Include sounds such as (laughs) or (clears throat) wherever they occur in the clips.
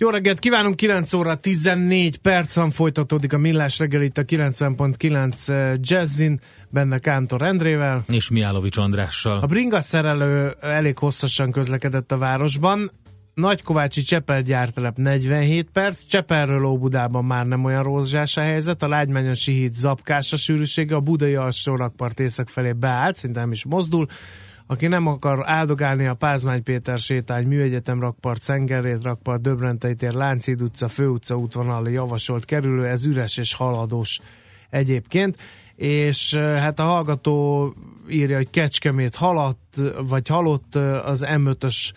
Jó reggelt kívánunk, 9 óra 14 perc van, folytatódik a Millás reggel itt a 90.9 Jazzin, benne Kántor Endrével. És Miálovics Andrással. A bringa szerelő elég hosszasan közlekedett a városban, Nagykovácsi Csepel gyártelep 47 perc, Csepelről Óbudában már nem olyan rózsás a helyzet, a Lágymányosi híd zapkás a sűrűsége, a budai alsó rakpart észak felé beállt, szinte nem is mozdul, aki nem akar áldogálni a Pázmány Péter sétány, Műegyetem rakpart, Szengerét rakpart, Döbrentei tér, Lánchíd utca, Főutca útvonal javasolt kerülő, ez üres és haladós egyébként, és hát a hallgató írja, hogy Kecskemét halott, vagy halott az M5-ös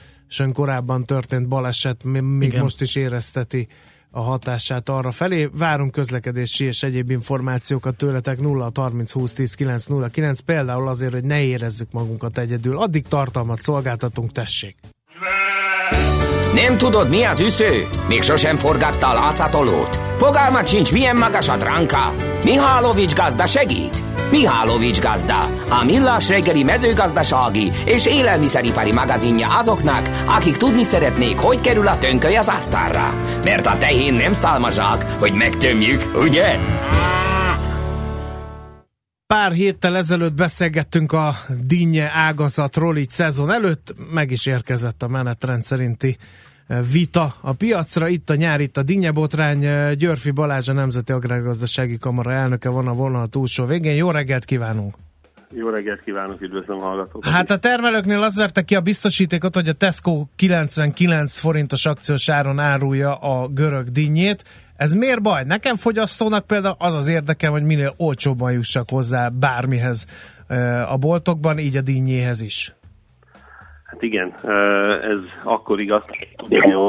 korábban történt baleset, még Igen. most is érezteti a hatását arra felé. Várunk közlekedési és egyéb információkat tőletek 0 30 20 10 9 0 9, például azért, hogy ne érezzük magunkat egyedül. Addig tartalmat szolgáltatunk, tessék! Nem tudod, mi az üsző? Még sosem forgatta a látszatolót? Fogalmat sincs, milyen magas a dránka? Mihálovics gazda segít? Mihálovics gazda, a millás reggeli mezőgazdasági és élelmiszeripari magazinja azoknak, akik tudni szeretnék, hogy kerül a tönköly az asztalra. Mert a tehén nem szálmazsák, hogy megtömjük, ugye? Pár héttel ezelőtt beszélgettünk a dinnye ágazatról, így szezon előtt meg is érkezett a menetrend szerinti vita a piacra. Itt a nyár, itt a dinnyebotrány. Györfi Balázs, a Nemzeti Agrárgazdasági Kamara elnöke van a vonal túlsó végén. Jó reggelt kívánunk! Jó reggelt kívánok, üdvözlöm a hallgatókat. Hát a termelőknél az verte ki a biztosítékot, hogy a Tesco 99 forintos akciós áron árulja a görög dinnyét. Ez miért baj? Nekem fogyasztónak például az az érdekem, hogy minél olcsóbban jussak hozzá bármihez a boltokban, így a dinnyéhez is. Hát igen, ez akkor igaz,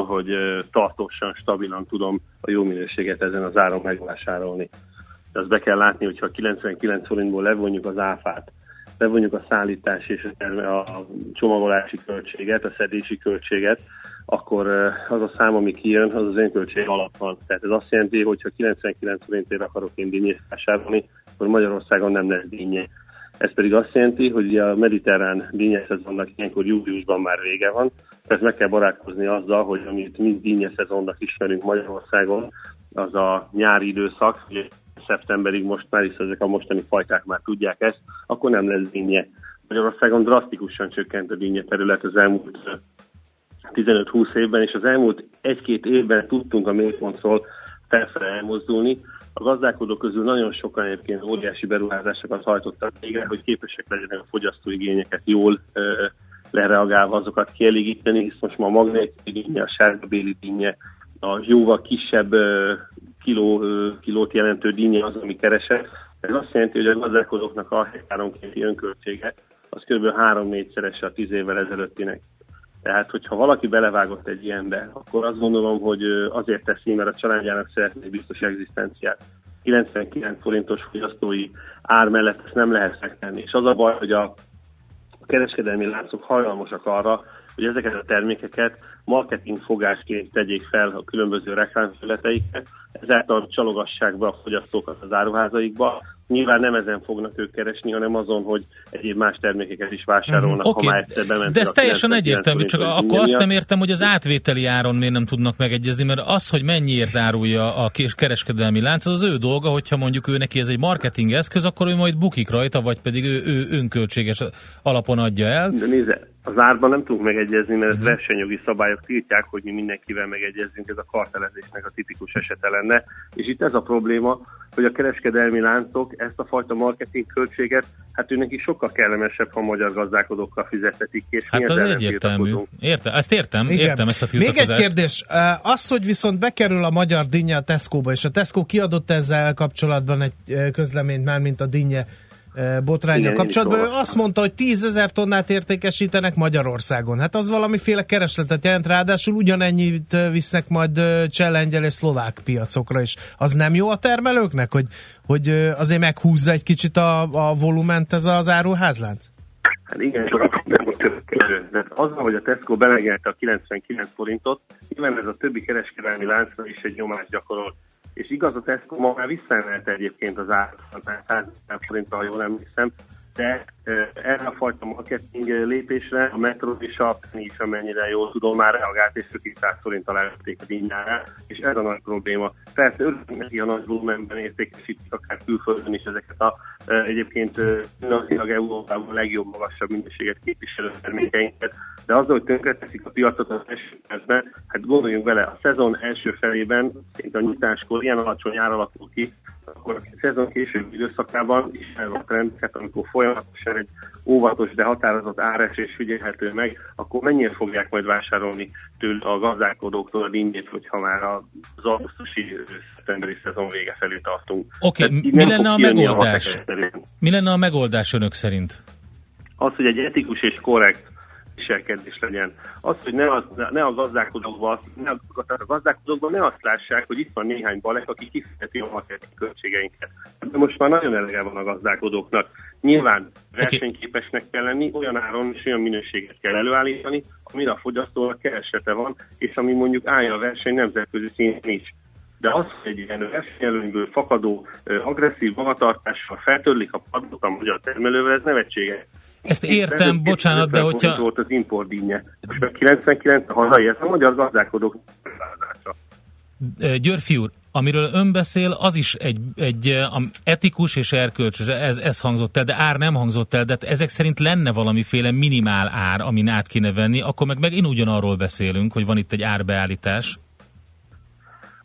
hogy tartósan, stabilan tudom a jó minőséget ezen az áron megvásárolni. De azt be kell látni, hogyha 99 forintból levonjuk az áfát, levonjuk a szállítás és a csomagolási költséget, a szedési költséget, akkor az a szám, ami kijön, az az önköltség alatt van. Tehát ez azt jelenti, hogy ha 99 forintért akarok én dinnyét vásárolni, akkor Magyarországon nem lesz dinnye. Ez pedig azt jelenti, hogy a mediterrán dínyeszezonnak ilyenkor júliusban már vége van, tehát meg kell barátkozni azzal, hogy amit mind dínyeszezonnak ismerünk Magyarországon, az a nyári időszak, szeptemberig most már is ezek a mostani fajták már tudják ezt, akkor nem lesz dinnye. Magyarországon drasztikusan csökkent a dinnye terület az elmúlt 15-20 évben, és az elmúlt egy-két évben tudtunk a mélypontról felfelé elmozdulni, a gazdálkodók közül nagyon sokan egyébként óriási beruházásokat hajtottak végre, hogy képesek legyenek a fogyasztóigényeket jól lereagálva azokat kielégíteni, hisz most ma a magnétidénye, a sárgabéli dinnye, a jóval kisebb kiló, kilót jelentő dinnye az, ami keresett. Ez azt jelenti, hogy a gazdálkodóknak a hektáronkénti önköltsége az kb. 3-4-szerese a 10 évvel ezelőttinek. Tehát, hogyha valaki belevágott egy ilyenbe, akkor azt gondolom, hogy azért teszi, mert a családjának szeretné biztos egzisztenciát. 99 forintos fogyasztói ár mellett ezt nem lehet megtenni. És az a baj, hogy a kereskedelmi láncok hajlamosak arra, hogy ezeket a termékeket marketing fogásként tegyék fel a különböző reklámfelületeiket, ezáltal csalogassák be a fogyasztókat az áruházaikba, Nyilván nem ezen fognak ők keresni, hanem azon, hogy egyéb más termékeket is vásárolnak, okay. ha már egyszer De ez teljesen egyértelmű, csak akkor azt nem értem, hogy az átvételi áron miért nem tudnak megegyezni, mert az, hogy mennyiért árulja a kereskedelmi lánc, az az ő dolga, hogyha mondjuk ő neki ez egy marketing eszköz, akkor ő majd bukik rajta, vagy pedig ő, ő önköltséges alapon adja el. De nézze, az árban nem tudunk megegyezni, mert uh-huh. versenyjogi szabályok tiltják, hogy mi mindenkivel megegyezzünk, ez a kartelezésnek a tipikus esete lenne. És itt ez a probléma, hogy a kereskedelmi láncok ezt a fajta marketing költséget, hát őnek is sokkal kellemesebb, ha magyar gazdálkodókkal fizetetik. És hát az egyértelmű. Érte, ezt értem, Igen. értem ezt a tiltakozást. Még egy kérdés. Az, hogy viszont bekerül a magyar dinnye a Tesco-ba, és a Tesco kiadott ezzel kapcsolatban egy közleményt már, mint a dinnye botránya kapcsolatban. Ő azt mondta, hogy 10 ezer tonnát értékesítenek Magyarországon. Hát az valamiféle keresletet jelent, ráadásul ugyanennyit visznek majd csellengyel és szlovák piacokra is. Az nem jó a termelőknek, hogy, hogy azért meghúzza egy kicsit a, a volument ez az áruházlánc? Hát igen, csak nem volt De azzal, hogy a Tesco belegelte a 99 forintot, nyilván ez a többi kereskedelmi láncra is egy nyomást gyakorol. És igaz, a Tesco ma már visszaemelte egyébként az árat 100 forintra, ha jól emlékszem, de erre a fajta marketing lépésre a Metro és a Penny is, amennyire jól tudom, már reagált, és ők 100 forinttal elvették a díjnára, és ez a nagy probléma. Persze örülünk neki a nagy volumenben értékesítik akár külföldön is ezeket a egyébként finanszílag Európában legjobb, magasabb minőséget képviselő termékeinket, de azzal, hogy tönkreteszik a piacot az első percben, hát gondoljunk bele, a szezon első felében, szinte a nyitáskor ilyen alacsony ár alakul ki, akkor a szezon később időszakában is a trendeket, amikor folyamatosan egy óvatos, de határozott áresés figyelhető meg, akkor mennyire fogják majd vásárolni tőle a gazdálkodóktól a dinnyét, hogyha már az augusztusi szeptemberi szezon vége felé tartunk. Oké, okay, mi lenne a megoldás? A mi lenne a megoldás önök szerint? Az, hogy egy etikus és korrekt viselkedés legyen. Az, hogy ne, az, ne a gazdálkodókban, ne a, a gazdálkodókban ne azt lássák, hogy itt van néhány balek, aki kifizeti a marketing költségeinket. De most már nagyon elege van a gazdálkodóknak. Nyilván versenyképesnek kell lenni, olyan áron és olyan minőséget kell előállítani, amire a fogyasztónak keresete van, és ami mondjuk állja a verseny nemzetközi szinten is de az, hogy egy ilyen versenyelőnyből fakadó, agresszív magatartással feltörlik a padlót a magyar termelővel, ez nevetséges. Ezt értem, bocsánat, de hogyha... volt az importdínje. Most a 99 a hazai, ez a magyar gazdálkodók Györfi úr, amiről ön beszél, az is egy, egy etikus és erkölcsös, ez, ez hangzott el, de ár nem hangzott el, de ezek szerint lenne valamiféle minimál ár, amin át kéne venni, akkor meg megint ugyanarról beszélünk, hogy van itt egy árbeállítás.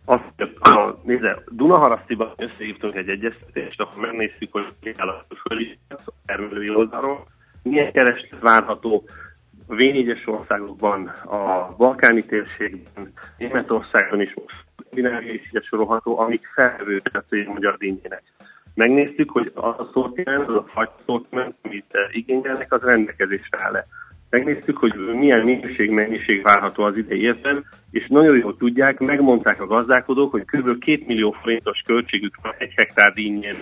Azt, a, nézze, Dunaharasztiban összehívtunk egy egyeztetést, akkor megnéztük, hogy ki áll a fölé, termelői oldalról, milyen kereslet várható a v országokban, a balkáni térségben, Németországban is most ide sorolható, amik felvő a magyar dinnyének. Megnéztük, hogy a szortiment, az a fajta szortiment, amit igényelnek, az rendelkezésre áll-e. Megnéztük, hogy milyen minőség, mennyiség várható az idei évben, és nagyon jól tudják, megmondták a gazdálkodók, hogy kb. 2 millió forintos költségük van egy hektár dinnyén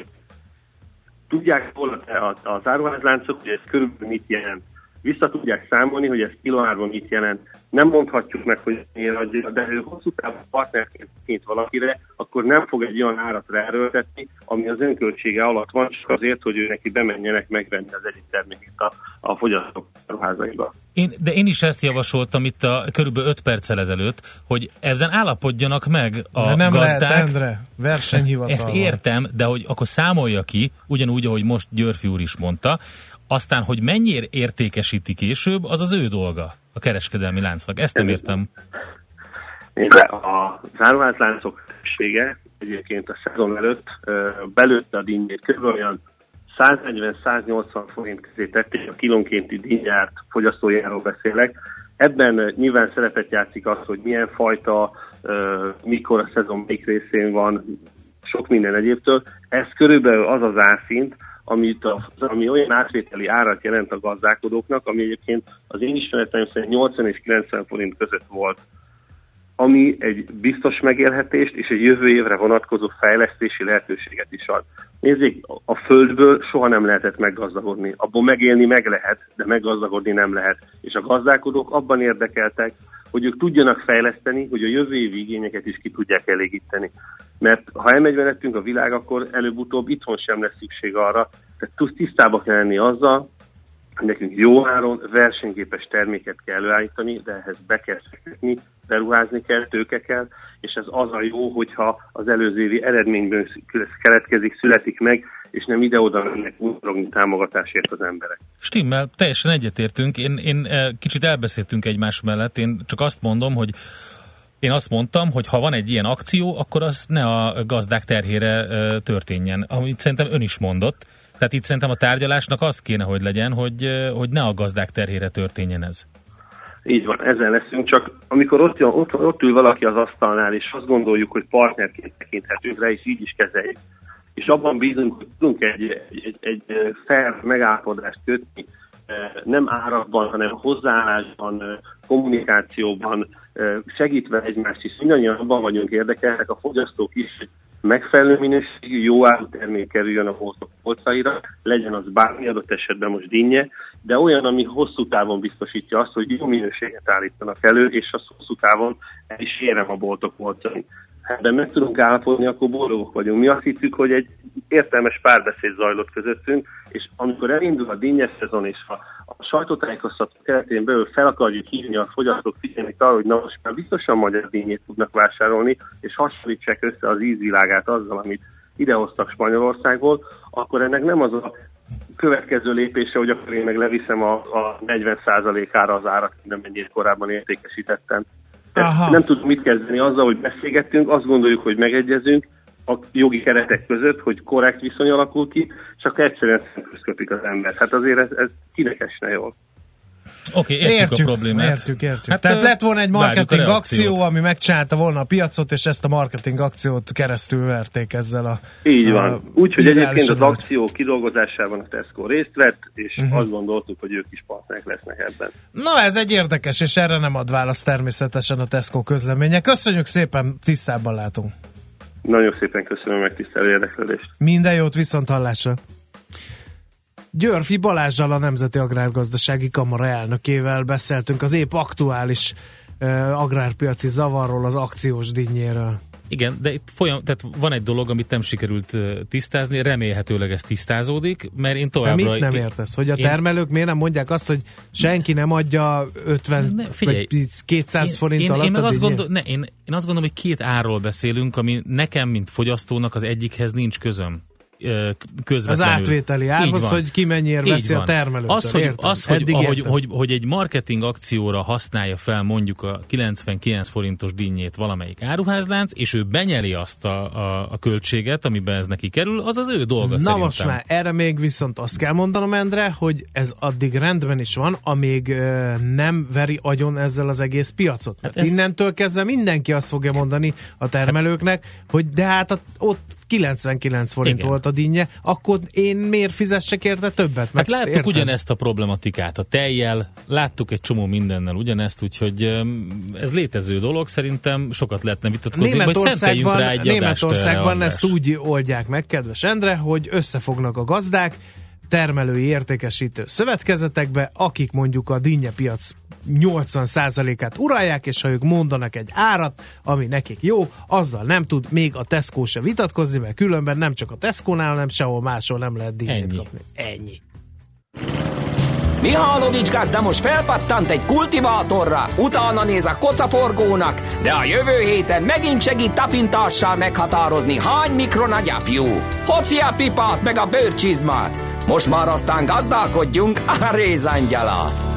tudják hol az áruházláncok, hogy ez körülbelül mit jelent. Vissza tudják számolni, hogy ez kilóárban mit jelent. Nem mondhatjuk meg, hogy miért adja, de ő hosszú távú partnerként valakire, akkor nem fog egy olyan árat ráerőltetni, ami az önköltsége alatt van, csak azért, hogy ő neki bemenjenek megvenni az egyik terméket a, a fogyasztók ruházaiba. Én, de én is ezt javasoltam itt a körülbelül 5 perccel ezelőtt, hogy ezen állapodjanak meg a de nem gazdák. Lehet, Endre, versenyhivatal. Ezt értem, de hogy akkor számolja ki, ugyanúgy, ahogy most Györfi úr is mondta, aztán, hogy mennyire értékesíti később, az az ő dolga, a kereskedelmi láncnak. Ezt nem értem. Nézd, a záruházláncok többsége egyébként a szezon előtt belőtte a dinnyét kb. olyan 140-180 forint közé tették a kilónkénti dinnyárt, fogyasztójáról beszélek. Ebben nyilván szerepet játszik az, hogy milyen fajta, mikor a szezon melyik részén van, sok minden egyébtől. Ez körülbelül az az árszint, amit a, ami olyan átvételi árat jelent a gazdálkodóknak, ami egyébként az én ismereteim szerint 80 és 90 forint között volt ami egy biztos megélhetést és egy jövő évre vonatkozó fejlesztési lehetőséget is ad. Nézzék, a földből soha nem lehetett meggazdagodni. Abból megélni meg lehet, de meggazdagodni nem lehet. És a gazdálkodók abban érdekeltek, hogy ők tudjanak fejleszteni, hogy a jövő évi igényeket is ki tudják elégíteni. Mert ha elmegy a világ, akkor előbb-utóbb itthon sem lesz szükség arra. Tehát tisztába kell lenni azzal, nekünk jó áron versenyképes terméket kell előállítani, de ehhez be kell fektetni, beruházni kell, tőke kell, és ez az a jó, hogyha az előző évi eredményből keletkezik, születik meg, és nem ide-oda mennek útrogni támogatásért az emberek. Stimmel, teljesen egyetértünk. Én, én eh, kicsit elbeszéltünk egymás mellett, én csak azt mondom, hogy én azt mondtam, hogy ha van egy ilyen akció, akkor az ne a gazdák terhére eh, történjen, amit szerintem ön is mondott tehát itt szerintem a tárgyalásnak az kéne, hogy legyen, hogy, hogy ne a gazdák terhére történjen ez. Így van, ezzel leszünk, csak amikor ott, ott, ott ül valaki az asztalnál, és azt gondoljuk, hogy partnerként tekinthetünk rá, és így is kezeljük. és abban bízunk, hogy tudunk egy, egy, egy fair megállapodást kötni, nem árakban, hanem hozzáállásban, kommunikációban, segítve egymást is. Mindannyian abban vagyunk érdekeltek, a fogyasztók is, megfelelő minőségű, jó áru termék kerüljön a boltok polcaira, legyen az bármi adott esetben most dinnye, de olyan, ami hosszú távon biztosítja azt, hogy jó minőséget állítanak elő, és az hosszú távon el is érem a boltok polcain. Hát ebben meg tudunk állapodni, akkor boldogok vagyunk. Mi azt hittük, hogy egy értelmes párbeszéd zajlott közöttünk, és amikor elindul a dinnyes szezon, és a, a sajtótájékoztató keretén belül fel akarjuk hívni a fogyasztók figyelmét arra, hogy na most már biztosan magyar dinnyét tudnak vásárolni, és hasonlítsák össze az ízvilágát azzal, amit idehoztak Spanyolországból, akkor ennek nem az a következő lépése, hogy akkor én meg leviszem a, a 40%-ára az árat, nem mennyire korábban értékesítettem. Aha. Nem tudunk mit kezdeni azzal, hogy beszélgettünk, azt gondoljuk, hogy megegyezünk a jogi keretek között, hogy korrekt viszony alakul ki, csak egyszerűen szemközköpik az ember. Hát azért ez, ez kinek esne jól. Oké, okay, értjük, értjük a problémát. Értjük, értjük. Hát, Tehát lett volna egy marketing akció, ami megcsinálta volna a piacot, és ezt a marketing akciót keresztül verték ezzel a Így van. Úgyhogy egyébként az akció kidolgozásában a Tesco részt vett, és uh-huh. azt gondoltuk, hogy ők is partnerek lesznek ebben. Na ez egy érdekes, és erre nem ad választ természetesen a Tesco közleménye. Köszönjük szépen, tisztában látunk. Nagyon szépen köszönöm a megtisztelő érdeklődést. Minden jót, viszont hallásra. Györfi Balázsjal a Nemzeti Agrárgazdasági Kamara elnökével beszéltünk az épp aktuális uh, agrárpiaci zavarról, az akciós dinnyéről. Igen, de itt folyam, tehát van egy dolog, amit nem sikerült tisztázni, remélhetőleg ez tisztázódik, mert én továbbra... De mit nem értesz? Hogy a termelők én... miért nem mondják azt, hogy senki nem adja 50 ne, figyelj, vagy 200 én, forint én, alatt? Én, meg azt gondol, ne, én, én azt gondolom, hogy két árról beszélünk, ami nekem, mint fogyasztónak az egyikhez nincs közöm közvetlenül. Az átvételi árhoz, hogy ki mennyire veszi a termelőtől. Az, hogy, az, hogy, ahogy, hogy, hogy egy marketing akcióra használja fel mondjuk a 99 forintos dinnyét valamelyik áruházlánc, és ő benyeli azt a, a, a költséget, amiben ez neki kerül, az az ő dolga Na szerintem. most már, erre még viszont azt kell mondanom, Endre, hogy ez addig rendben is van, amíg ö, nem veri agyon ezzel az egész piacot. Hát ezt... Innentől kezdve mindenki azt fogja mondani a termelőknek, hát... hogy de hát ott 99 forint Igen. volt a dinnye, akkor én miért fizessek érte többet? Hát láttuk értem? ugyanezt a problematikát a tejjel, láttuk egy csomó mindennel ugyanezt, úgyhogy ez létező dolog, szerintem sokat lehetne vitatkozni, vagy szenteljünk rá egy Németországban ezt úgy oldják meg, kedves Endre, hogy összefognak a gazdák, termelői értékesítő szövetkezetekbe, akik mondjuk a dinnye piac 80%-át uralják, és ha ők mondanak egy árat, ami nekik jó, azzal nem tud még a Tesco se vitatkozni, mert különben nem csak a Tesco-nál, hanem sehol máshol nem lehet dinnyét Ennyi. kapni. Ennyi. Mihálovics gazda most felpattant egy kultivátorra, utána néz a kocaforgónak, de a jövő héten megint segít tapintással meghatározni, hány mikron a gyapjú. Hoci a pipát meg a bőrcsizmát. Most már aztán gazdálkodjunk a rézangyalat.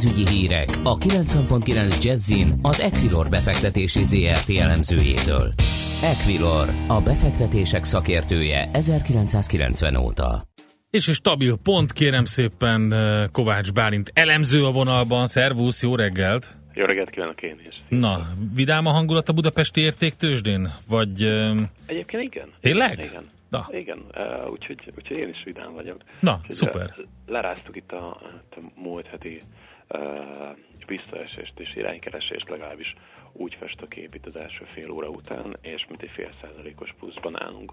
Pénzügyi hírek a 90.9 Jazzin az Equilor befektetési ZRT elemzőjétől. Equilor, a befektetések szakértője 1990 óta. És egy stabil pont, kérem szépen eh, Kovács Bálint elemző a vonalban. Szervusz, jó reggelt! Jó reggelt kívánok én is. Na, vidám a hangulat a budapesti értéktősdén? Vagy... Egyébként igen. Tényleg? Igen. Na. Igen, uh, úgyhogy, úgyhogy én is vidám vagyok. Na, úgyhogy, szuper. Leráztuk itt a, a múlt heti visszaesést és iránykeresést legalábbis úgy fest a kép itt az első fél óra után, és mint egy fél százalékos pluszban állunk.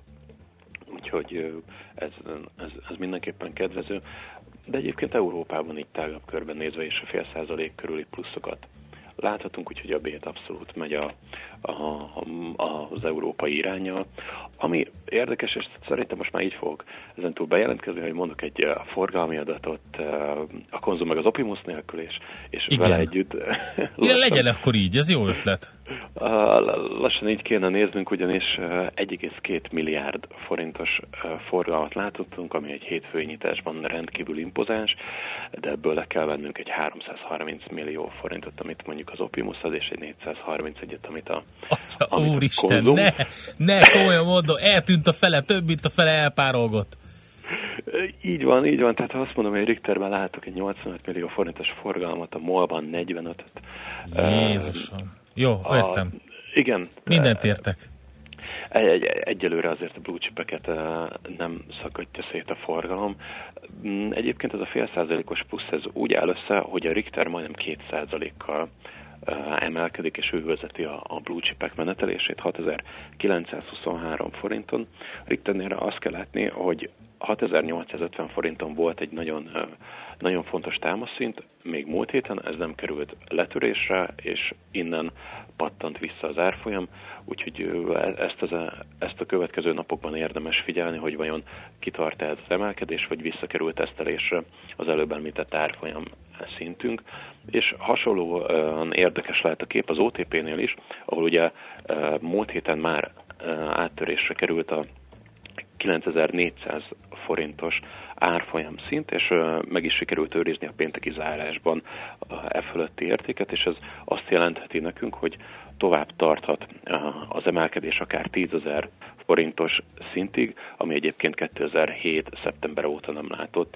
Úgyhogy ez, ez, ez mindenképpen kedvező. De egyébként Európában itt tágabb körben nézve is a fél százalék körüli pluszokat láthatunk, úgyhogy a bét abszolút megy a, a, a, az európai iránya. Ami érdekes, és szerintem most már így fogok ezentúl bejelentkezni, hogy mondok egy uh, forgalmi adatot uh, a konzum meg az Opimus nélkül, és, és Igen. vele együtt... Igen, legyen akkor így, ez jó ötlet. Lassan így kéne néznünk, ugyanis uh, 1,2 milliárd forintos forgalmat látottunk, ami egy hétfői nyitásban rendkívül impozáns, de ebből le kell vennünk egy 330 millió forintot, amit mondjuk az Opimus ad, és egy 431-et, amit a Atya, amit úristen, konzum. ne, ne, komolyan mondom, eltűnt a fele, több, mint a fele elpárolgott. Így van, így van. Tehát ha azt mondom, hogy Richterben látok egy 85 millió forintos forgalmat, a MOL-ban 45-öt. Jézusom. Jó, értem. Igen. Mindent értek. Egy, egy, egyelőre azért a blue chipeket nem szakadja szét a forgalom. Mm, Egyébként ez a fél százalékos plusz ez úgy áll össze, hogy a Richter majdnem két százalékkal emelkedik, és ő vezeti a, a blue chipek menetelését 6923 forinton. Richternél azt kell látni, hogy 6850 forinton volt egy nagyon, nagyon fontos támaszszint, még múlt héten ez nem került letörésre, és innen pattant vissza az árfolyam, úgyhogy ezt, az, ezt a következő napokban érdemes figyelni, hogy vajon kitart ez az emelkedés, vagy visszakerült tesztelésre az előbb említett árfolyam szintünk, és hasonlóan érdekes lehet a kép az OTP-nél is, ahol ugye múlt héten már áttörésre került a 9400 forintos árfolyam szint, és meg is sikerült őrizni a pénteki zárásban e fölötti értéket, és ez azt jelentheti nekünk, hogy tovább tarthat az emelkedés akár 10 ezer forintos szintig, ami egyébként 2007. szeptember óta nem látott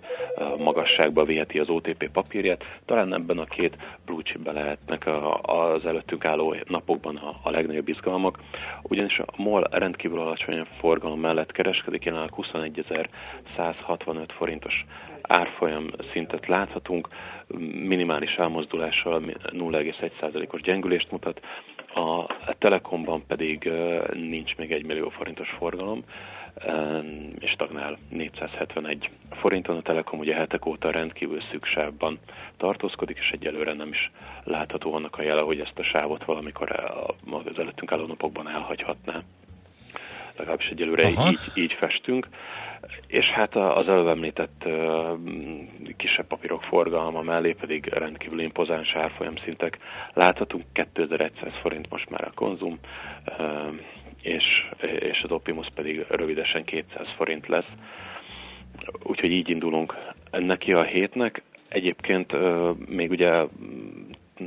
magasságba viheti az OTP papírját. Talán ebben a két blue chipben lehetnek az előttünk álló napokban a, legnagyobb izgalmak, ugyanis a MOL rendkívül alacsony forgalom mellett kereskedik, jelenleg 21.165 forintos árfolyam szintet láthatunk, minimális elmozdulással 0,1%-os gyengülést mutat, a Telekomban pedig nincs még 1 millió forintos forgalom, és tagnál 471 forinton. A Telekom ugye hetek óta rendkívül szűk sávban tartózkodik, és egyelőre nem is látható annak a jele, hogy ezt a sávot valamikor az előttünk álló napokban elhagyhatná. Legalábbis egyelőre így, így festünk. És hát az előbb említett kisebb papírok forgalma mellé pedig rendkívül impozáns árfolyam szintek láthatunk. 2100 forint most már a konzum, és, és az Optimus pedig rövidesen 200 forint lesz. Úgyhogy így indulunk neki a hétnek. Egyébként még ugye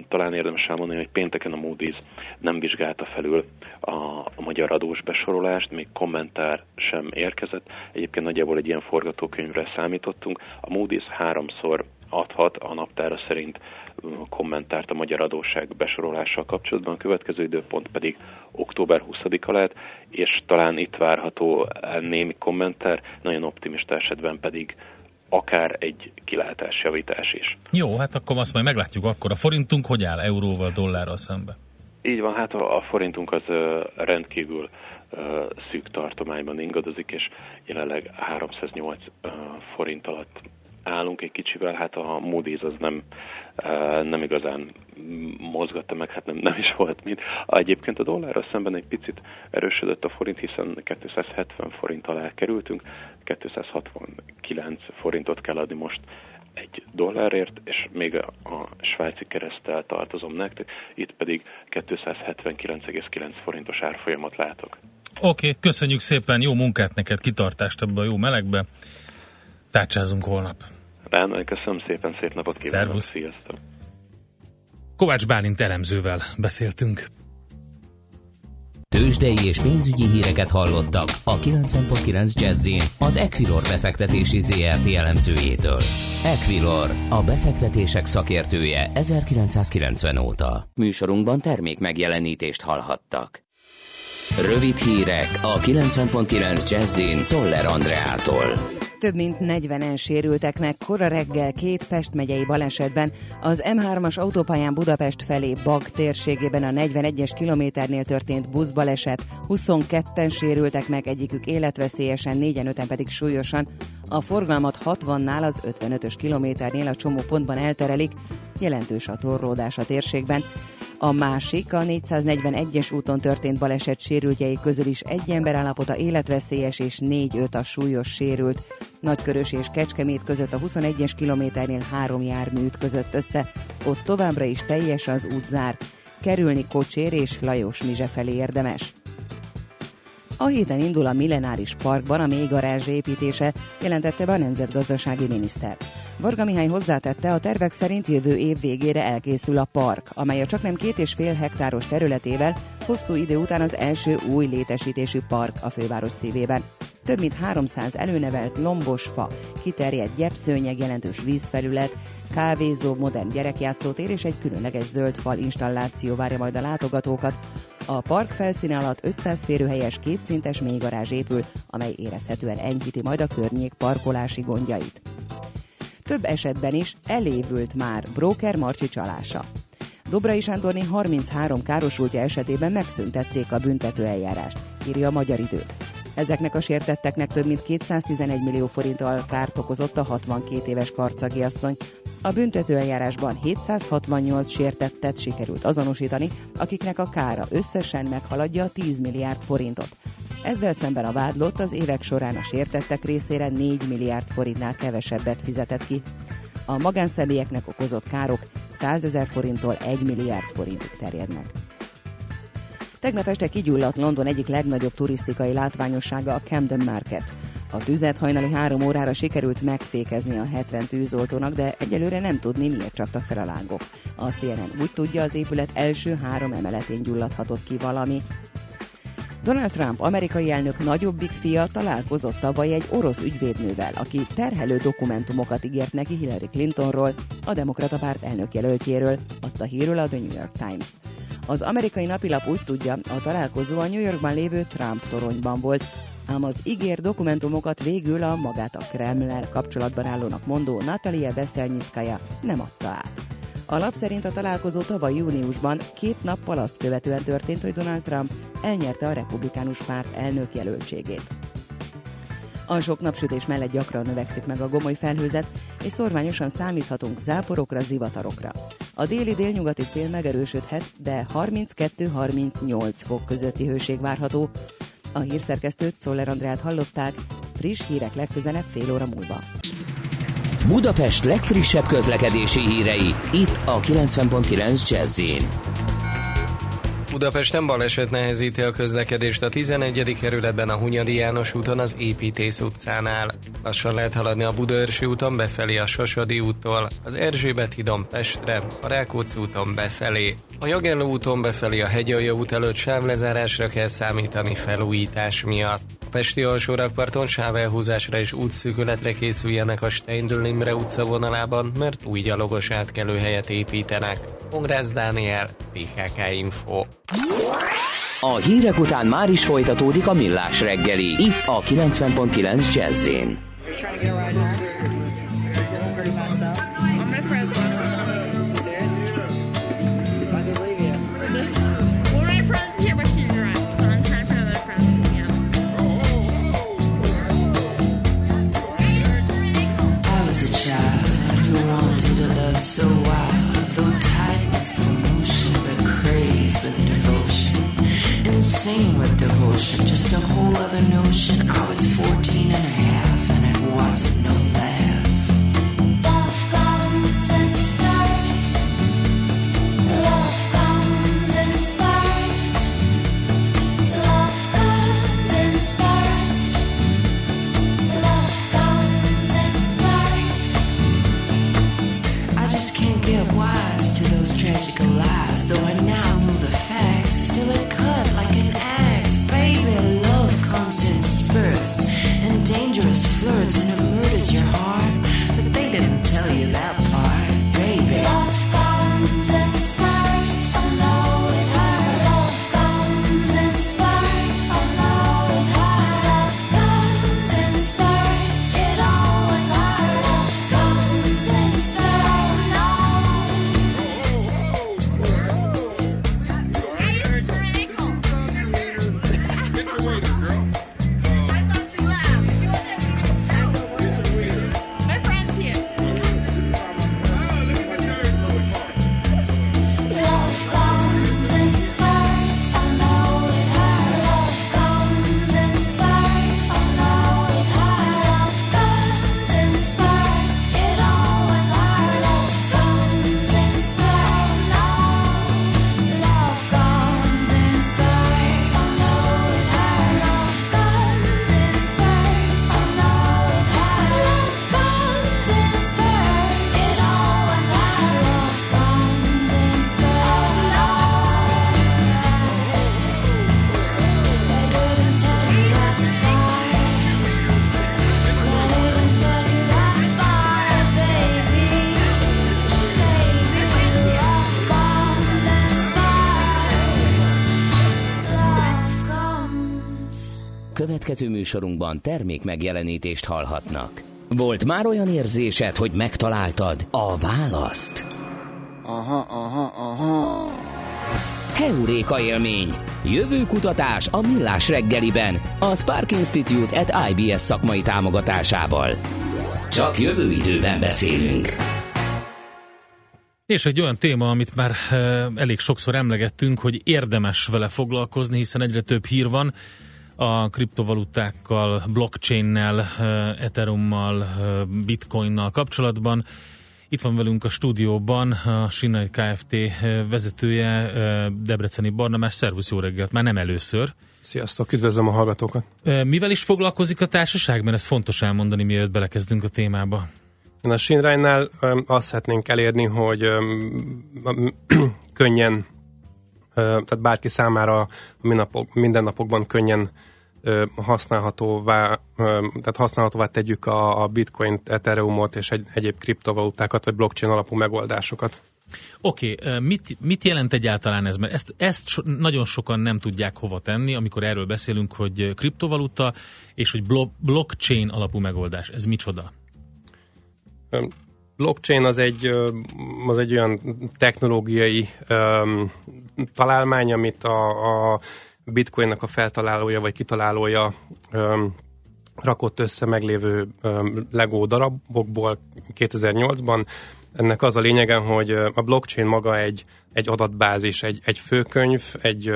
talán érdemes elmondani, hogy pénteken a Moody's nem vizsgálta felül a, a magyar adós besorolást, még kommentár sem érkezett. Egyébként nagyjából egy ilyen forgatókönyvre számítottunk. A Moody's háromszor adhat a naptára szerint kommentárt a magyar adósság besorolással kapcsolatban, a következő időpont pedig október 20-a lehet, és talán itt várható némi kommentár, nagyon optimista esetben pedig akár egy kilátásjavítás is. Jó, hát akkor azt majd meglátjuk akkor. A forintunk hogy áll euróval, dollárral szembe? Így van, hát a, a forintunk az rendkívül szűk tartományban ingadozik, és jelenleg 308 uh, forint alatt állunk egy kicsivel, hát a Moody's az nem, nem igazán mozgatta meg, hát nem, nem is volt mit. Egyébként a dollárra szemben egy picit erősödött a forint, hiszen 270 forint alá kerültünk, 269 forintot kell adni most egy dollárért, és még a svájci keresztel tartozom nektek, itt pedig 279,9 forintos árfolyamat látok. Oké, okay, köszönjük szépen, jó munkát neked, kitartást ebbe a jó melegbe. Tárcsázunk holnap. Rendben, köszönöm szépen, szép napot kívánok. Szervusz. Sziasztok. Kovács Bálint elemzővel beszéltünk. Tőzsdei és pénzügyi híreket hallottak a 90.9 jazz az Equilor befektetési ZRT elemzőjétől. Equilor, a befektetések szakértője 1990 óta. Műsorunkban termék megjelenítést hallhattak. Rövid hírek a 90.9 Jazzin Toller Andreától. Több mint 40-en sérültek meg kora reggel két Pest megyei balesetben. Az M3-as autópályán Budapest felé Bag térségében a 41-es kilométernél történt buszbaleset. 22-en sérültek meg, egyikük életveszélyesen, 4 5 pedig súlyosan. A forgalmat 60-nál az 55-ös kilométernél a csomópontban elterelik, jelentős a torlódás a térségben. A másik, a 441-es úton történt baleset sérültjei közül is egy ember állapota életveszélyes és 4-5 a súlyos sérült. Nagykörös és Kecskemét között a 21-es kilométernél három jármű között össze, ott továbbra is teljes az út zár. Kerülni Kocsér és Lajos Mizse felé érdemes. A héten indul a Millenáris Parkban a mély garázs építése, jelentette be a nemzetgazdasági miniszter. Varga Mihály hozzátette, a tervek szerint jövő év végére elkészül a park, amely a csaknem két és fél hektáros területével hosszú idő után az első új létesítésű park a főváros szívében. Több mint 300 előnevelt lombos fa, kiterjedt gyepszőnyeg, jelentős vízfelület, kávézó, modern gyerekjátszótér és egy különleges zöld fal installáció várja majd a látogatókat. A park felszíne alatt 500 férőhelyes kétszintes mélygarázs épül, amely érezhetően enyhíti majd a környék parkolási gondjait. Több esetben is elévült már broker Marcsi csalása. Dobrai Sándorné 33 károsultja esetében megszüntették a büntető eljárást, írja a Magyar Időt. Ezeknek a sértetteknek több mint 211 millió forinttal kárt okozott a 62 éves karcagi asszony. A büntetőeljárásban 768 sértettet sikerült azonosítani, akiknek a kára összesen meghaladja a 10 milliárd forintot. Ezzel szemben a vádlott az évek során a sértettek részére 4 milliárd forintnál kevesebbet fizetett ki. A magánszemélyeknek okozott károk 100 ezer forinttól 1 milliárd forintig terjednek. Tegnap este kigyulladt London egyik legnagyobb turisztikai látványossága a Camden Market. A tüzet hajnali három órára sikerült megfékezni a 70 tűzoltónak, de egyelőre nem tudni, miért csaptak fel a lángok. A CNN úgy tudja, az épület első három emeletén gyulladhatott ki valami. Donald Trump amerikai elnök nagyobbik fia találkozott tavaly egy orosz ügyvédnővel, aki terhelő dokumentumokat ígért neki Hillary Clintonról, a demokrata párt elnökjelöltjéről, adta hírül a The New York Times. Az amerikai napilap úgy tudja, a találkozó a New Yorkban lévő Trump toronyban volt, ám az ígér dokumentumokat végül a magát a Kremlel kapcsolatban állónak mondó Natalia Veszelnyickaja nem adta át. A lap szerint a találkozó tavaly júniusban két nappal azt követően történt, hogy Donald Trump elnyerte a republikánus párt elnök jelöltségét. A sok napsütés mellett gyakran növekszik meg a gomoly felhőzet, és szorványosan számíthatunk záporokra, zivatarokra. A déli délnyugati szél megerősödhet, de 32-38 fok közötti hőség várható. A hírszerkesztőt Szoller Andrát hallották, friss hírek legközelebb fél óra múlva. Budapest legfrissebb közlekedési hírei, itt a 90.9 jazz Budapesten baleset nehezíti a közlekedést a 11. kerületben a Hunyadi János úton az Építész utcánál. Lassan lehet haladni a Budaörsi úton befelé a Sasadi úttól, az Erzsébet hídon Pestre, a Rákóczi úton befelé. A Jagelló úton befelé a Hegyalja út előtt sávlezárásra kell számítani felújítás miatt. Pesti alsórakparton sávelhúzásra és útszűkületre készüljenek a Steindl Imre utca vonalában, mert új gyalogos átkelőhelyet építenek. Pongrász Dániel, PHK Info. A hírek után már is folytatódik a millás reggeli, itt a 90.9 jazz Shut up. Következő műsorunkban termék megjelenítést hallhatnak. Volt már olyan érzésed, hogy megtaláltad a választ? Aha, aha, aha. Heuréka élmény. Jövő kutatás a Millás reggeliben. A Spark Institute at IBS szakmai támogatásával. Csak jövő időben beszélünk. És egy olyan téma, amit már e, elég sokszor emlegettünk, hogy érdemes vele foglalkozni, hiszen egyre több hír van a kriptovalutákkal, blockchainnel, e, Ethereummal, e, bitcoinnal kapcsolatban. Itt van velünk a stúdióban a Sinai Kft. vezetője, e, Debreceni Barnamás. Szervusz, jó reggelt! Már nem először. Sziasztok, üdvözlöm a hallgatókat! Mivel is foglalkozik a társaság? Mert ez fontos elmondani, mielőtt belekezdünk a témába. A Shinrine-nál azt szeretnénk elérni, hogy (clears throat) könnyen, tehát bárki számára mindennapok, mindennapokban könnyen használhatóvá, tehát használhatóvá tegyük a, a bitcoint, ethereumot és egy, egyéb kriptovalutákat, vagy blockchain alapú megoldásokat. Oké, okay, mit, mit jelent egyáltalán ez? Mert ezt, ezt so, nagyon sokan nem tudják hova tenni, amikor erről beszélünk, hogy kriptovaluta és hogy blo- blockchain alapú megoldás. Ez micsoda? Blockchain az egy, az egy olyan technológiai um, találmány, amit a, a bitcoinnak a feltalálója vagy kitalálója um, rakott össze meglévő um, Lego darabokból 2008-ban. Ennek az a lényege, hogy a blockchain maga egy, egy adatbázis, egy, egy főkönyv, egy,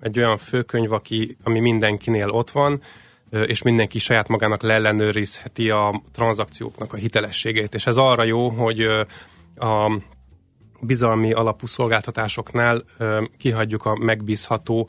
egy olyan főkönyv, aki, ami mindenkinél ott van, és mindenki saját magának leellenőrizheti a tranzakcióknak a hitelességét. És ez arra jó, hogy a bizalmi alapú szolgáltatásoknál kihagyjuk a megbízható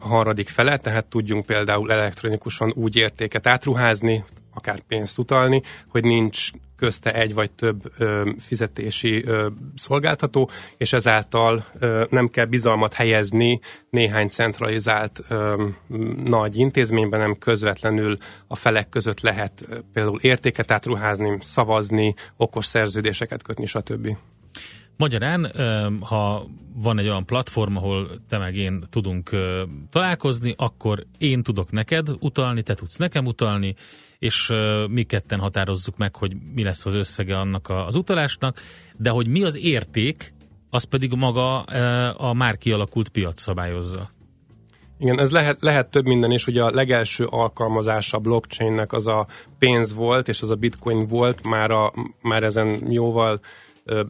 harmadik felet, tehát tudjunk például elektronikusan úgy értéket átruházni, akár pénzt utalni, hogy nincs közte egy vagy több ö, fizetési ö, szolgáltató, és ezáltal ö, nem kell bizalmat helyezni néhány centralizált ö, nagy intézményben, nem közvetlenül a felek között lehet ö, például értéket átruházni, szavazni, okos szerződéseket kötni, stb. Magyarán, ha van egy olyan platform, ahol te meg én tudunk találkozni, akkor én tudok neked utalni, te tudsz nekem utalni, és mi ketten határozzuk meg, hogy mi lesz az összege annak az utalásnak, de hogy mi az érték, az pedig maga a már kialakult piac szabályozza. Igen, ez lehet, lehet több minden is. Ugye a legelső alkalmazása blockchainnek az a pénz volt, és az a bitcoin volt, már, a, már ezen jóval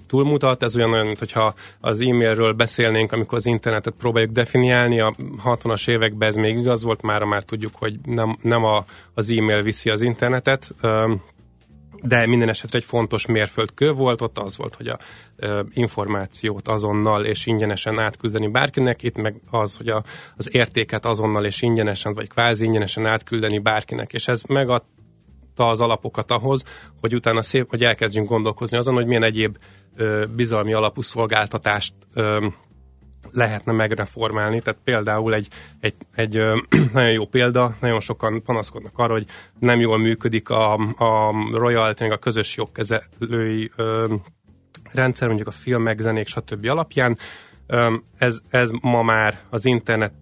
túlmutat. Ez olyan, olyan, mintha az e-mailről beszélnénk, amikor az internetet próbáljuk definiálni. A 60-as években ez még igaz volt, már már tudjuk, hogy nem, nem a, az e-mail viszi az internetet, de minden esetre egy fontos mérföldkő volt, ott az volt, hogy a e, információt azonnal és ingyenesen átküldeni bárkinek, itt meg az, hogy a, az értéket azonnal és ingyenesen, vagy kvázi ingyenesen átküldeni bárkinek, és ez meg a adta az alapokat ahhoz, hogy utána szép, hogy elkezdjünk gondolkozni azon, hogy milyen egyéb ö, bizalmi alapú szolgáltatást ö, lehetne megreformálni. Tehát például egy, egy, egy ö, (clears throat) nagyon jó példa, nagyon sokan panaszkodnak arra, hogy nem jól működik a, a royalty, a közös jogkezelői ö, rendszer, mondjuk a filmek, zenék, stb. alapján. Ö, ez, ez ma már az internet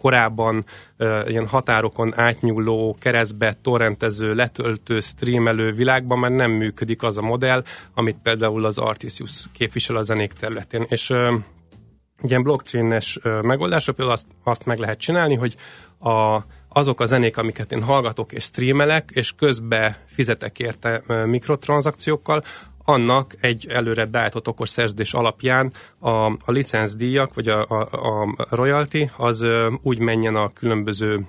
korábban ö, ilyen határokon átnyúló, keresztbe torrentező, letöltő, streamelő világban már nem működik az a modell, amit például az Artisius képvisel a zenék területén. És ö, ilyen blockchain-es ö, megoldásra például azt, azt meg lehet csinálni, hogy a, azok a zenék, amiket én hallgatok és streamelek, és közbe fizetek érte mikrotranszakciókkal, annak egy előre beállított okos szerződés alapján a, a licencdíjak, vagy a, a, a royalty, az ö, úgy menjen a különböző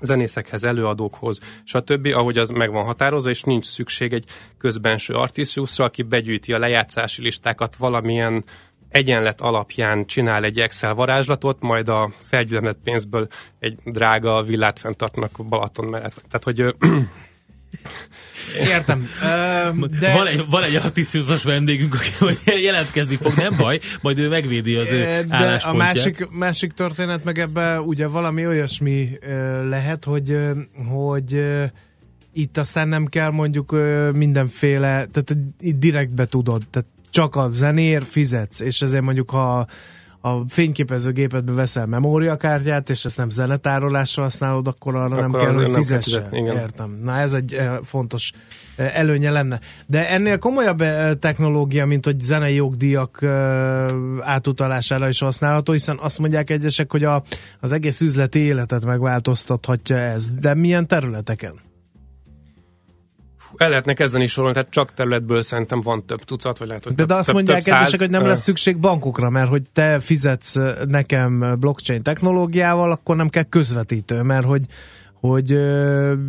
zenészekhez, előadókhoz, stb., ahogy az meg van határozva, és nincs szükség egy közbenső artisiusra, aki begyűjti a lejátszási listákat valamilyen egyenlet alapján csinál egy Excel varázslatot, majd a felgyülemlett pénzből egy drága villát fenntartnak Balaton mellett. Tehát, hogy Értem. De... Van egy, van egy Artisiusos vendégünk, aki jelentkezni fog, nem baj, majd ő megvédi az ő De a másik, másik történet meg ebben ugye valami olyasmi lehet, hogy, hogy itt aztán nem kell mondjuk mindenféle, tehát itt direktbe tudod, tehát csak a zenér fizetsz, és ezért mondjuk ha a fényképezőgépedbe veszel memóriakártyát, és ezt nem zenetárolásra használod, akkor arra nem Akkor kell, hogy nem kell fizessen. fizetni, igen. Értem. Na ez egy eh, fontos eh, előnye lenne. De ennél komolyabb eh, technológia, mint hogy zenei jogdíjak átutalására is használható, hiszen azt mondják egyesek, hogy a, az egész üzleti életet megváltoztathatja ez. De milyen területeken? El lehetne kezdeni sorolni, tehát csak területből szerintem van több tucat, vagy lehet, hogy De több, azt több, mondják több egyesek, hogy nem lesz szükség bankokra, mert hogy te fizetsz nekem blockchain technológiával, akkor nem kell közvetítő, mert hogy, hogy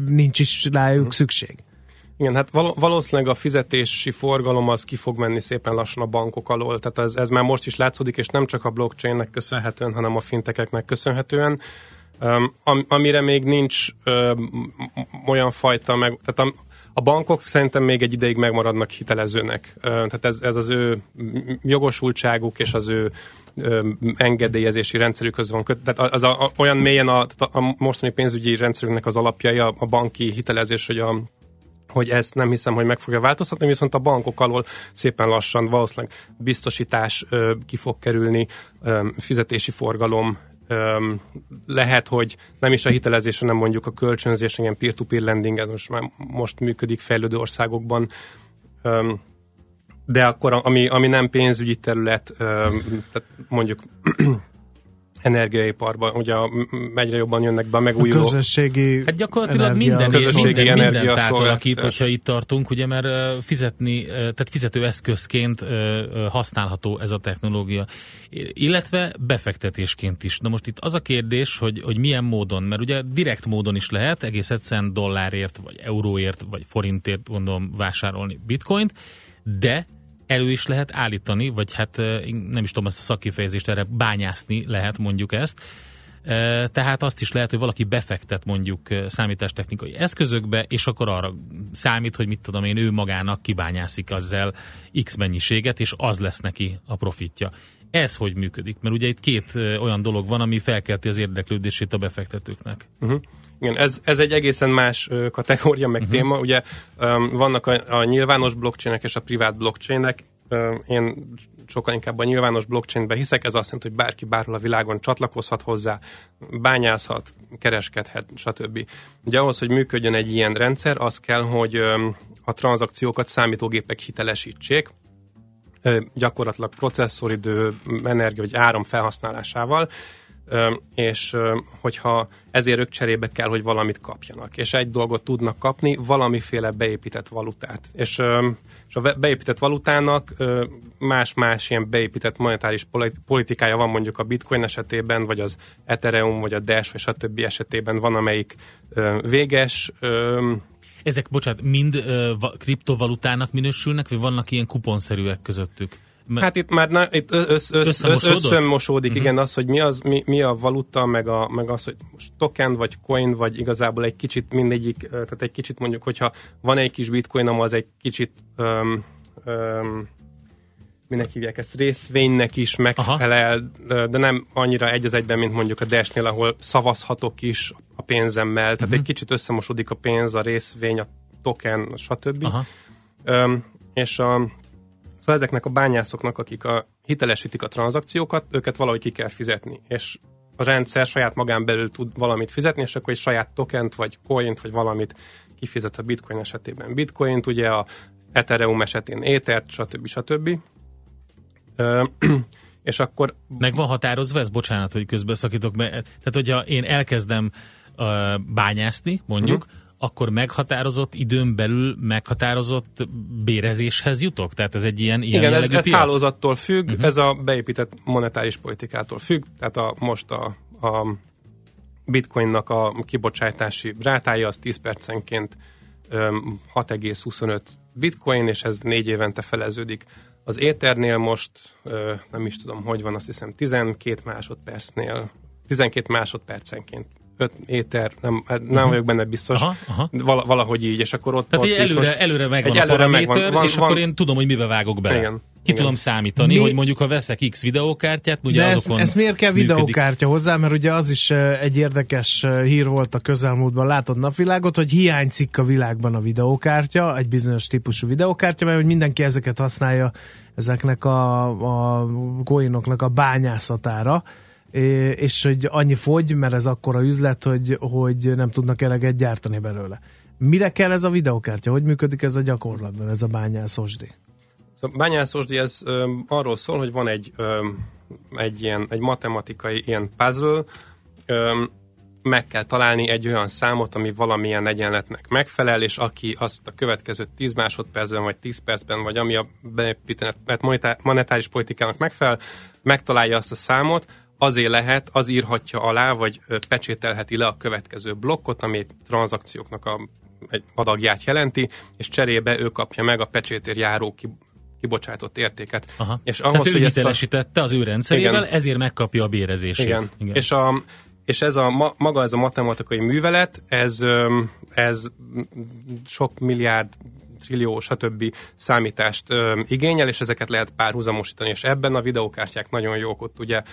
nincs is rájuk szükség. Igen, hát val- valószínűleg a fizetési forgalom az ki fog menni szépen lassan a bankok alól, tehát ez, ez már most is látszódik, és nem csak a blockchainnek köszönhetően, hanem a fintekeknek köszönhetően. Um, am, amire még nincs um, olyan fajta, meg, tehát a, a bankok szerintem még egy ideig megmaradnak hitelezőnek. Tehát ez, ez az ő jogosultságuk és az ő engedélyezési rendszerükhöz van köt. Tehát az a, a, olyan mélyen a, a mostani pénzügyi rendszerünknek az alapjai a, a banki hitelezés, hogy a hogy ezt nem hiszem, hogy meg fogja változtatni, viszont a bankok alól szépen lassan valószínűleg biztosítás ki fog kerülni, fizetési forgalom, ö, lehet, hogy nem is a hitelezés, hanem mondjuk a kölcsönzés, ilyen peer-to-peer lending, ez most már most működik fejlődő országokban, ö, de akkor ami, ami nem pénzügyi terület, ö, tehát mondjuk energiaiparban, ugye a- egyre jobban jönnek be a A megújuló közösségi Hát gyakorlatilag energia- minden, Közösségi minden, mindent átalakít, hogyha itt tartunk, ugye, mert fizetni, tehát fizető eszközként használható ez a technológia, illetve befektetésként is. Na most itt az a kérdés, hogy, hogy milyen módon, mert ugye direkt módon is lehet, egész egyszerűen dollárért, vagy euróért, vagy forintért gondolom vásárolni bitcoint, de elő is lehet állítani, vagy hát nem is tudom ezt a szakkifejezést erre bányászni lehet mondjuk ezt, Tehát azt is lehet, hogy valaki befektet mondjuk számítástechnikai eszközökbe, és akkor arra számít, hogy mit tudom én, ő magának kibányászik ezzel X mennyiséget, és az lesz neki a profitja. Ez hogy működik? Mert ugye itt két olyan dolog van, ami felkelti az érdeklődését a befektetőknek. Uh-huh. Igen, ez, ez egy egészen más kategória, meg uh-huh. téma. Ugye um, vannak a, a nyilvános blockchainek és a privát blockchainek. Én sokkal inkább a nyilvános blockchainbe hiszek, ez azt jelenti, hogy bárki bárhol a világon csatlakozhat hozzá, bányázhat, kereskedhet, stb. Ugye ahhoz, hogy működjön egy ilyen rendszer, az kell, hogy um, a tranzakciókat számítógépek hitelesítsék, gyakorlatilag processzoridő, energia vagy áram felhasználásával, és hogyha ezért ők cserébe kell, hogy valamit kapjanak. És egy dolgot tudnak kapni, valamiféle beépített valutát. És, és a beépített valutának más-más ilyen beépített monetáris polit- politikája van mondjuk a bitcoin esetében, vagy az Ethereum, vagy a Dash, vagy stb. esetében van, amelyik véges, Ezek, bocsánat, mind kriptovalutának minősülnek, vagy vannak ilyen kuponszerűek közöttük? Hát itt már na, itt össz, össz, össz, Összemosódott? összemosódik, Mhm. igen, az, hogy mi, az, mi, mi a valuta, meg, a, meg az, hogy most token, vagy coin, vagy igazából egy kicsit mindegyik, tehát egy kicsit mondjuk, hogyha van egy kis bitcoinom, az egy kicsit öm, öm, minek hívják ezt, részvénynek is megfelel, ö, de nem annyira egy az egyben, mint mondjuk a Dash-nél, ahol szavazhatok is a pénzemmel, tehát Mhm. egy kicsit összemosódik a pénz, a részvény, a token, stb. Aha. Öm, és a, szóval ezeknek a bányászoknak, akik a, hitelesítik a tranzakciókat, őket valahogy ki kell fizetni, és a rendszer saját magán belül tud valamit fizetni, és akkor egy saját tokent, vagy coint, vagy valamit kifizet a bitcoin esetében bitcoint, ugye a Ethereum esetén Ethert, stb. stb. Ö, (clears throat) és akkor Meg van határozva ez? Bocsánat, hogy közbeszakítok. Be. Tehát, hogyha én elkezdem uh, bányászni, mondjuk, Mhm. Akkor meghatározott időn belül meghatározott bérezéshez jutok? Tehát ez egy ilyen, ilyen Igen, ez, ez piac? hálózattól függ, uh-huh. ez a beépített monetáris politikától függ, tehát a, most a, a bitcoinnak a kibocsátási rátája az 10 percenként öm, 6,25 bitcoin, és ez négy évente feleződik. Az éternél most, nem is tudom, hogy van, azt hiszem 12 másodpercnél, 12 másodpercenként 5 éter, nem, hát nem Mhm. vagyok benne biztos, Aha, aha. Vala, valahogy így, és akkor ott, Tehát ott előre, most- előre megvan egy a előre paraméter, megvan. Van- és van- akkor én tudom, hogy mibe vágok bele. Igen. Ki Igen. tudom számítani, Mi- hogy mondjuk ha veszek X videókártyát, ugye De ez, azokon ez miért kell működik. videókártya hozzá? Mert ugye az is egy érdekes hír volt a közelmúltban, látod napvilágot, hogy hiányzik a világban a videókártya, egy bizonyos típusú videókártya, mert hogy mindenki ezeket használja ezeknek a, a coinoknak a bányászatára, és hogy annyi fogy, mert ez akkora üzlet, hogy, hogy nem tudnak eleget gyártani belőle. Mire kell ez a videókártya? Hogy működik ez a gyakorlatban, ez a bányászosdi? Szóval bányászosdi ez ö, arról szól, hogy van egy, ö, egy, ilyen, egy matematikai ilyen puzzle, ö, meg kell találni egy olyan számot, ami valamilyen egyenletnek megfelel, és aki azt a következő 10 másodpercben, vagy 10 percben, vagy ami a beépített monetá- monetáris politikának megfelel, megtalálja azt a számot, azért lehet, az írhatja alá, vagy ö, pecsételheti le a következő blokkot, ami tranzakcióknak a, egy adagját jelenti, és cserébe ő kapja meg a pecsétér járó ki, kibocsátott értéket. Aha. És Tehát ahhoz, ő hogy a, hitelesítette az ő rendszerével, Igen. ezért megkapja a bérezését. igen. Igen. És, a, és ez a, ma, maga ez a matematikai művelet, ez, ez sok milliárd trillió, stb. számítást öm, igényel, és ezeket lehet párhuzamosítani, és ebben a videókártyák nagyon jók ott ugye, ö,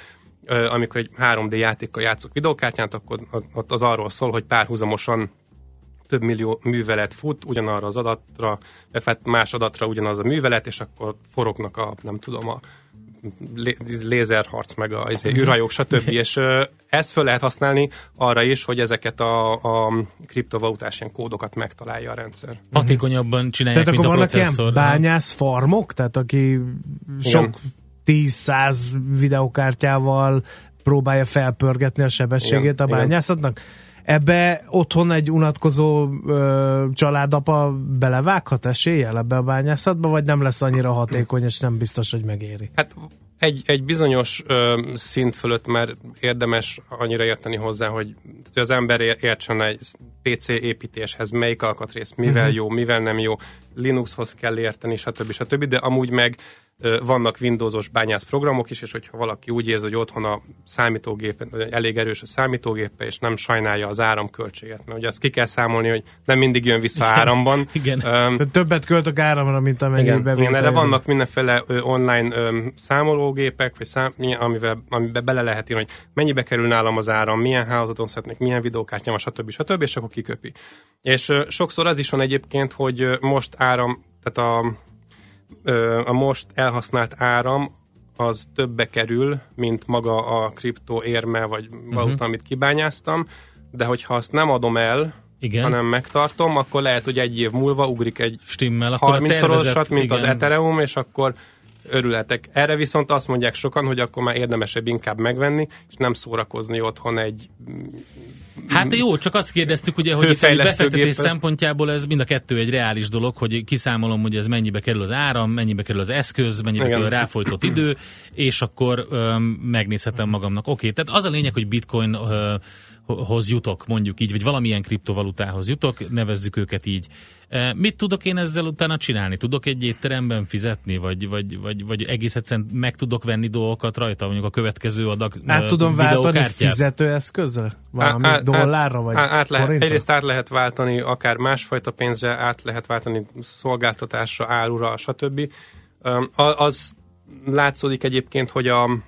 amikor egy 3D játékkal játszok videókártyát, akkor ott az arról szól, hogy párhuzamosan több millió művelet fut ugyanarra az adatra, illetve hát más adatra ugyanaz a művelet, és akkor forognak a, nem tudom, a lé- lézerharc, meg a izé, űrhajók, stb. (laughs) és ezt föl lehet használni arra is, hogy ezeket a, a kriptovalutás ilyen kódokat megtalálja a rendszer. Hatékonyabban csinálják, Tehát mint akkor a vannak ilyen processzor. bányász farmok, tehát aki sok 10-100 videokártyával próbálja felpörgetni a sebességét Igen, a igen. bányászatnak. Ebbe otthon egy unatkozó ö, családapa belevághat eséllyel ebbe a bányászatba, vagy nem lesz annyira hatékony, és nem biztos, hogy megéri? Hát egy, egy bizonyos ö, szint fölött már érdemes annyira érteni hozzá, hogy, hogy az ember ér- értsen egy PC építéshez, melyik alkatrész mivel Mhm. jó, mivel nem jó, Linuxhoz kell érteni, stb. stb. De amúgy meg vannak Windowsos bányász programok is, és hogyha valaki úgy érzi, hogy otthon a számítógépen, elég erős a számítógépe, és nem sajnálja az áramköltséget, mert ugye azt ki kell számolni, hogy nem mindig jön vissza Igen. áramban. (laughs) Igen. Öm, Tehát többet költök áramra, mint amennyi igen, bevétel. igen, erre vannak mindenféle ö, online ö, számológépek, vagy szám, amivel, amiben bele lehet írni, hogy mennyibe kerül nálam az áram, milyen hálózaton szeretnék, milyen videókártyám, stb. stb. és akkor kiköpi. És ö, sokszor az is van egyébként, hogy most áram, tehát a, a most elhasznált áram az többe kerül, mint maga a kriptó érme, vagy valuta, Mhm. amit kibányáztam, de hogyha azt nem adom el, Igen. hanem megtartom, akkor lehet, hogy egy év múlva ugrik egy Stimmel, akkor a 30-szorosat, tervezett- mint az igen. Ethereum, és akkor örülhetek. Erre viszont azt mondják sokan, hogy akkor már érdemesebb inkább megvenni, és nem szórakozni otthon egy Hát jó, csak azt kérdeztük, ugye, hogy itt befektetés szempontjából ez mind a kettő egy reális dolog, hogy kiszámolom, hogy ez mennyibe kerül az áram, mennyibe kerül az eszköz, mennyibe Igen. kerül a ráfolytott idő, és akkor öm, megnézhetem magamnak. Oké, tehát az a lényeg, hogy bitcoin ö, hoz jutok, mondjuk így, vagy valamilyen kriptovalutához jutok, nevezzük őket így. E, Mit tudok én ezzel utána csinálni? Tudok egy étteremben fizetni, vagy, vagy, vagy, vagy egész egyszerűen meg tudok venni dolgokat rajta, mondjuk a következő adag Át ö, tudom váltani fizetőeszközzel? Valami Á- át- dollárra vagy át, át lehet, forintra? Egyrészt át lehet váltani akár másfajta pénzre, át lehet váltani szolgáltatásra, árura, stb. Az látszódik egyébként, hogy a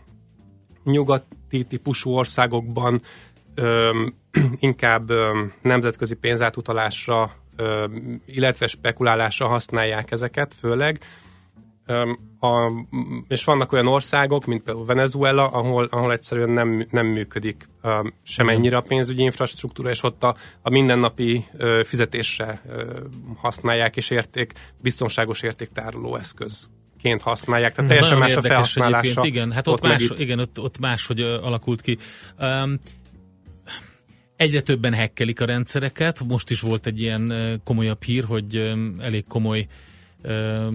nyugati típusú országokban öm, (clears throat) inkább öm, nemzetközi pénzátutalásra, öm, illetve spekulálásra használják ezeket főleg. Öm, a, és vannak olyan országok, mint például Venezuela, ahol, ahol egyszerűen nem, nem működik öm, semennyire a pénzügyi infrastruktúra, és ott a, a mindennapi ö, fizetésre ö, használják, és érték, biztonságos értéktároló eszközként használják. Tehát Ez teljesen nagyon más a felhasználása. Igen, hát ott, meg más, igen, ott, ott más, hogy ö, alakult ki. Um, egyre többen hekkelik a rendszereket. Most is volt egy ilyen komolyabb hír, hogy elég komoly ö,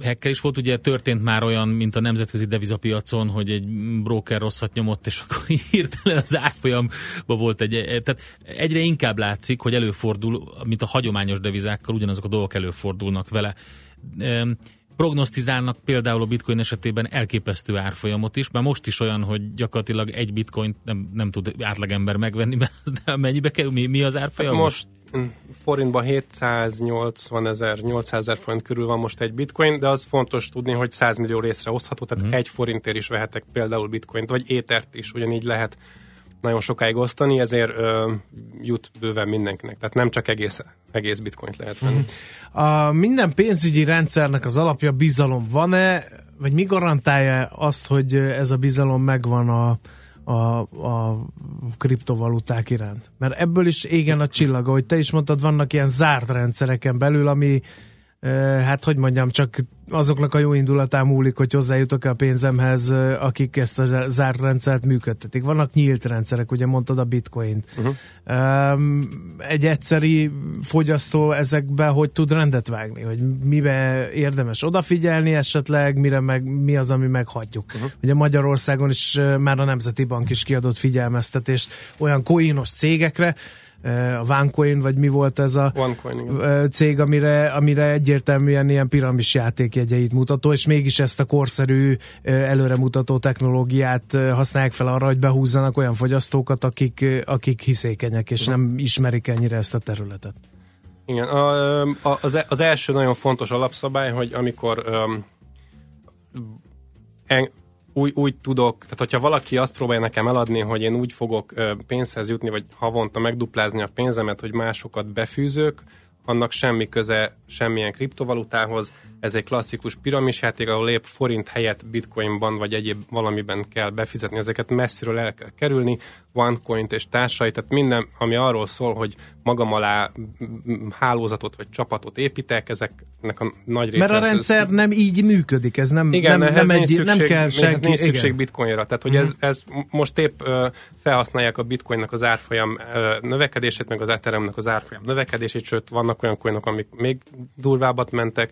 hekkelés volt. Ugye történt már olyan, mint a nemzetközi devizapiacon, hogy egy broker rosszat nyomott, és akkor (laughs) hirtelen az árfolyamba volt egy... Tehát egyre inkább látszik, hogy előfordul, mint a hagyományos devizákkal, ugyanazok a dolgok előfordulnak vele. Prognosztizálnak például a bitcoin esetében elképesztő árfolyamot is, már most is olyan, hogy gyakorlatilag egy bitcoint nem, nem tud átlagember megvenni, (laughs) mert de mennyibe kerül, mi, mi az árfolyam? Hát most mm, forintban 780 ezer, 800 ezer forint körül van most egy bitcoin, de az fontos tudni, hogy 100 millió részre osztható, tehát mm. egy forintért is vehetek például bitcoint, vagy étert is, ugyanígy lehet nagyon sokáig osztani, ezért ö, jut bőven mindenkinek. Tehát nem csak egész, egész bitcoint lehet venni. A minden pénzügyi rendszernek az alapja bizalom. Van-e, vagy mi garantálja azt, hogy ez a bizalom megvan a, a, a kriptovaluták iránt? Mert ebből is égen a csillaga, hogy te is mondtad, vannak ilyen zárt rendszereken belül, ami hát hogy mondjam, csak azoknak a jó indulatán múlik, hogy hozzájutok-e a pénzemhez, akik ezt a zárt rendszert működtetik. Vannak nyílt rendszerek, ugye mondtad a bitcoint. Uh-huh. Egy egyszeri fogyasztó ezekbe hogy tud rendet vágni? Hogy mibe érdemes odafigyelni esetleg, mire meg, mi az, ami meghagyjuk? Uh-huh. Ugye Magyarországon is már a Nemzeti Bank is kiadott figyelmeztetést olyan coinos cégekre, a OneCoin, vagy mi volt ez a OneCoin, igen. uh, cég, amire, amire egyértelműen ilyen piramis játékjegyeit mutató, és mégis ezt a korszerű, uh, előremutató technológiát használják fel arra, hogy behúzzanak olyan fogyasztókat, akik, akik hiszékenyek, és nem ismerik ennyire ezt a területet. Igen, a, az, az első nagyon fontos alapszabály, hogy amikor um, en, úgy, úgy tudok, tehát hogyha valaki azt próbálja nekem eladni, hogy én úgy fogok pénzhez jutni, vagy havonta megduplázni a pénzemet, hogy másokat befűzök, annak semmi köze semmilyen kriptovalutához. Ez egy klasszikus piramisjáték, ahol épp forint helyett bitcoinban vagy egyéb valamiben kell befizetni. Ezeket messziről el kell kerülni, OneCoin és társai, tehát minden, ami arról szól, hogy magam alá hálózatot vagy csapatot építek, ezeknek a nagy része... Mert a rendszer nem így működik, ez nem, igen, nem, nem, egy, szükség, nem kell senki. nincs szükség igen. bitcoinra. Tehát, hogy ez, ez most épp ö, felhasználják a bitcoinnak az árfolyam ö, növekedését, meg az Ethereumnak az árfolyam növekedését, sőt, vannak olyan coinok, amik még durvábbat mentek,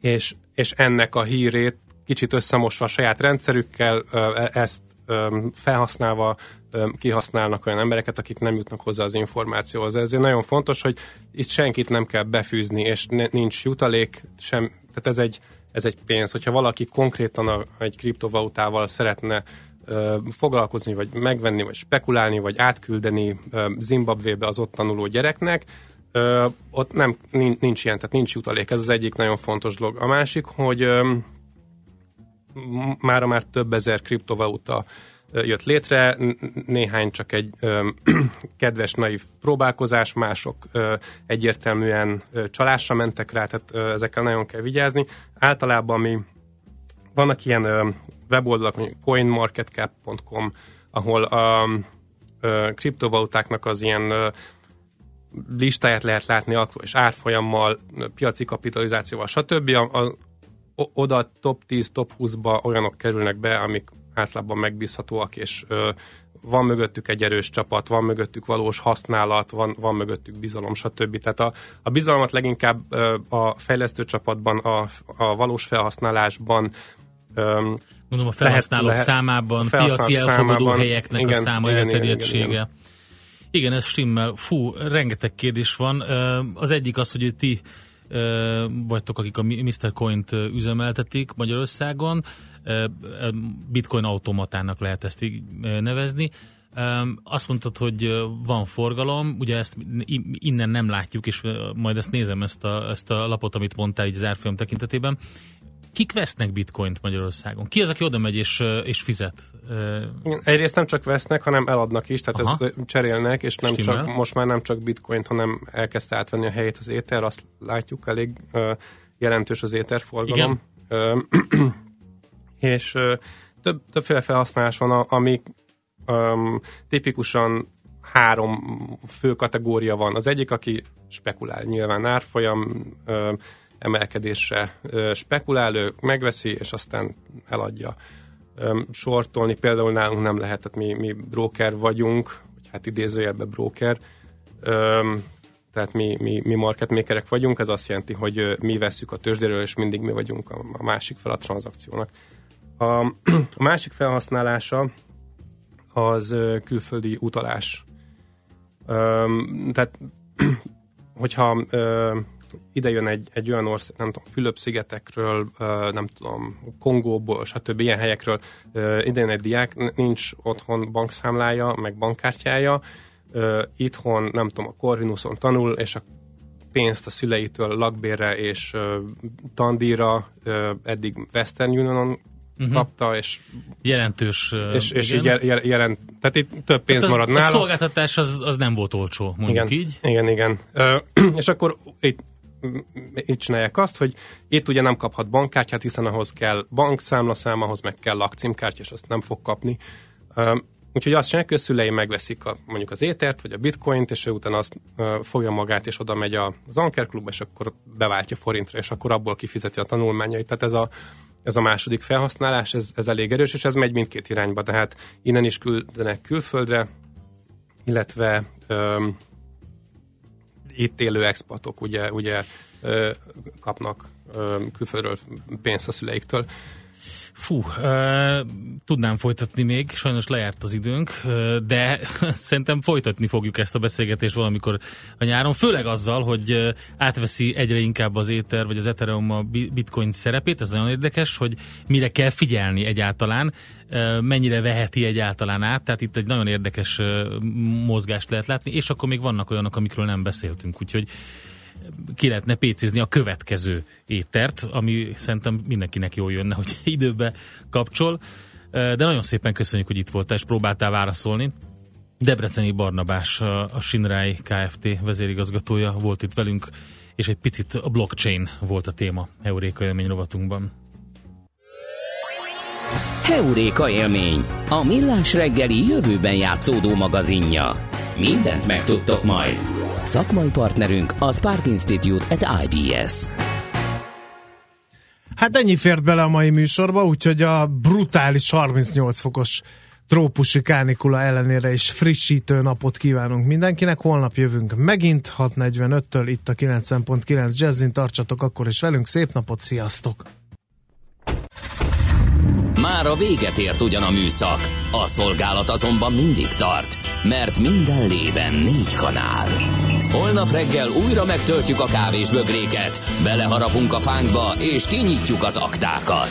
és, és ennek a hírét kicsit összemosva a saját rendszerükkel, e- ezt felhasználva kihasználnak olyan embereket, akik nem jutnak hozzá az információhoz. Ezért nagyon fontos, hogy itt senkit nem kell befűzni, és nincs jutalék, sem, tehát ez egy, ez egy pénz. Hogyha valaki konkrétan egy kriptovalutával szeretne foglalkozni, vagy megvenni, vagy spekulálni, vagy átküldeni ö, Zimbabvébe az ott tanuló gyereknek, ö, ott nem, nincs, nincs ilyen, tehát nincs jutalék. Ez az egyik nagyon fontos dolog. A másik, hogy ö, mára már több ezer kriptovaluta jött létre, néhány csak egy ö, (clears throat) kedves, naív próbálkozás, mások ö, egyértelműen ö, csalásra mentek rá, tehát ö, ezekkel nagyon kell vigyázni. Általában mi vannak ilyen ö, weboldalak, mondjuk coinmarketcap.com, ahol a kriptovalutáknak az ilyen ö, listáját lehet látni akkor, és árfolyammal, piaci kapitalizációval, stb. A, a, oda top 10, top 20-ba olyanok kerülnek be, amik általában megbízhatóak, és ö, van mögöttük egy erős csapat, van mögöttük valós használat, van, van mögöttük bizalom, stb. Tehát a, a bizalmat leginkább ö, a fejlesztő csapatban, a, a valós felhasználásban, ö, Mondom, a felhasználók lehet- számában, a felhasználók piaci elfogadó számában. helyeknek a Igen, száma, igen, igen, elterjedtsége. igen, igen. Igen, ez stimmel. Fú, rengeteg kérdés van. Az egyik az, hogy ti vagytok, akik a Mr. Coin-t üzemeltetik Magyarországon. Bitcoin automatának lehet ezt így nevezni. Azt mondtad, hogy van forgalom, ugye ezt innen nem látjuk, és majd ezt nézem, ezt a, ezt a lapot, amit mondtál így az árfolyam tekintetében. Kik vesznek bitcoint Magyarországon? Ki az, aki oda megy és, és fizet? Ö, Igen, Egyrészt nem csak vesznek, hanem eladnak is, tehát Aha. ez cserélnek, és nem Stimmel. csak, most már nem csak bitcoint, hanem elkezdte átvenni a helyét az éter, azt látjuk elég ö, jelentős az éter forgalom. Ö, (clears throat) és ö, több, többféle felhasználás van, a- amik öm, tipikusan három fő kategória van. Az egyik, aki spekulál, nyilván árfolyam ö, emelkedésre ö, spekulál, ő megveszi, és aztán eladja sortolni. Például nálunk nem lehet, tehát mi, mi broker vagyunk, vagy hát idézőjelben broker, tehát mi, mi, mi market makerek vagyunk, ez azt jelenti, hogy mi vesszük a tőzsdéről, és mindig mi vagyunk a, a másik fel a tranzakciónak. A, (clears throat) a másik felhasználása az külföldi utalás. Tehát, (clears throat) hogyha ide jön egy, egy olyan ország, nem tudom, Fülöp-szigetekről, nem tudom, Kongóból, stb. ilyen helyekről ide jön egy diák, nincs otthon bankszámlája, meg bankkártyája, itthon, nem tudom, a Corvinuson tanul, és a pénzt a szüleitől lakbérre és ö, eddig Western Unionon Mhm. kapta, és jelentős. és, és igen. így jel, jel, jelent, tehát itt több pénz Hát az, marad A nála. szolgáltatás az, az nem volt olcsó, mondjuk igen, így. Igen, igen. Ö, (clears throat) és akkor itt, itt csinálják azt, hogy itt ugye nem kaphat bankkártyát, hiszen ahhoz kell bankszámlaszám, ahhoz meg kell lakcímkártya, és azt nem fog kapni. Úgyhogy azt csinálják, hogy a szülei megveszik a, mondjuk az étert, vagy a bitcoint, és ő utána azt fogja magát, és oda megy az Anker klubba, és akkor beváltja forintra, és akkor abból kifizeti a tanulmányait. Tehát ez a, ez a második felhasználás, ez, ez elég erős, és ez megy mindkét irányba, tehát innen is küldenek külföldre, illetve itt élő expatok ugye, ugye kapnak külföldről pénzt a szüleiktől. Fú, uh, tudnám folytatni még, sajnos lejárt az időnk, uh, de (laughs) szerintem folytatni fogjuk ezt a beszélgetést valamikor a nyáron, főleg azzal, hogy uh, átveszi egyre inkább az Ether vagy az Ethereum a bi- bitcoin szerepét, ez nagyon érdekes, hogy mire kell figyelni egyáltalán, uh, mennyire veheti egyáltalán át, tehát itt egy nagyon érdekes uh, mozgást lehet látni, és akkor még vannak olyanok, amikről nem beszéltünk, úgyhogy ki lehetne pécézni a következő étert, ami szerintem mindenkinek jól jönne, hogy (laughs) időbe kapcsol. De nagyon szépen köszönjük, hogy itt voltál, és próbáltál válaszolni. Debreceni Barnabás, a Sinrai Kft. vezérigazgatója volt itt velünk, és egy picit a blockchain volt a téma Euréka élmény rovatunkban. Heuréka élmény, a millás reggeli jövőben játszódó magazinja. Mindent megtudtok majd. Szakmai partnerünk a Spark Institute at IBS. Hát ennyi fért bele a mai műsorba, úgyhogy a brutális 38 fokos trópusi kánikula ellenére is frissítő napot kívánunk mindenkinek. Holnap jövünk megint 6.45-től itt a 90.9 Jazzin. Tartsatok akkor is velünk. Szép napot, sziasztok! Már a véget ért ugyan a műszak, a szolgálat azonban mindig tart, mert minden lében négy kanál. Holnap reggel újra megtöltjük a kávés bögréket, beleharapunk a fánkba és kinyitjuk az aktákat.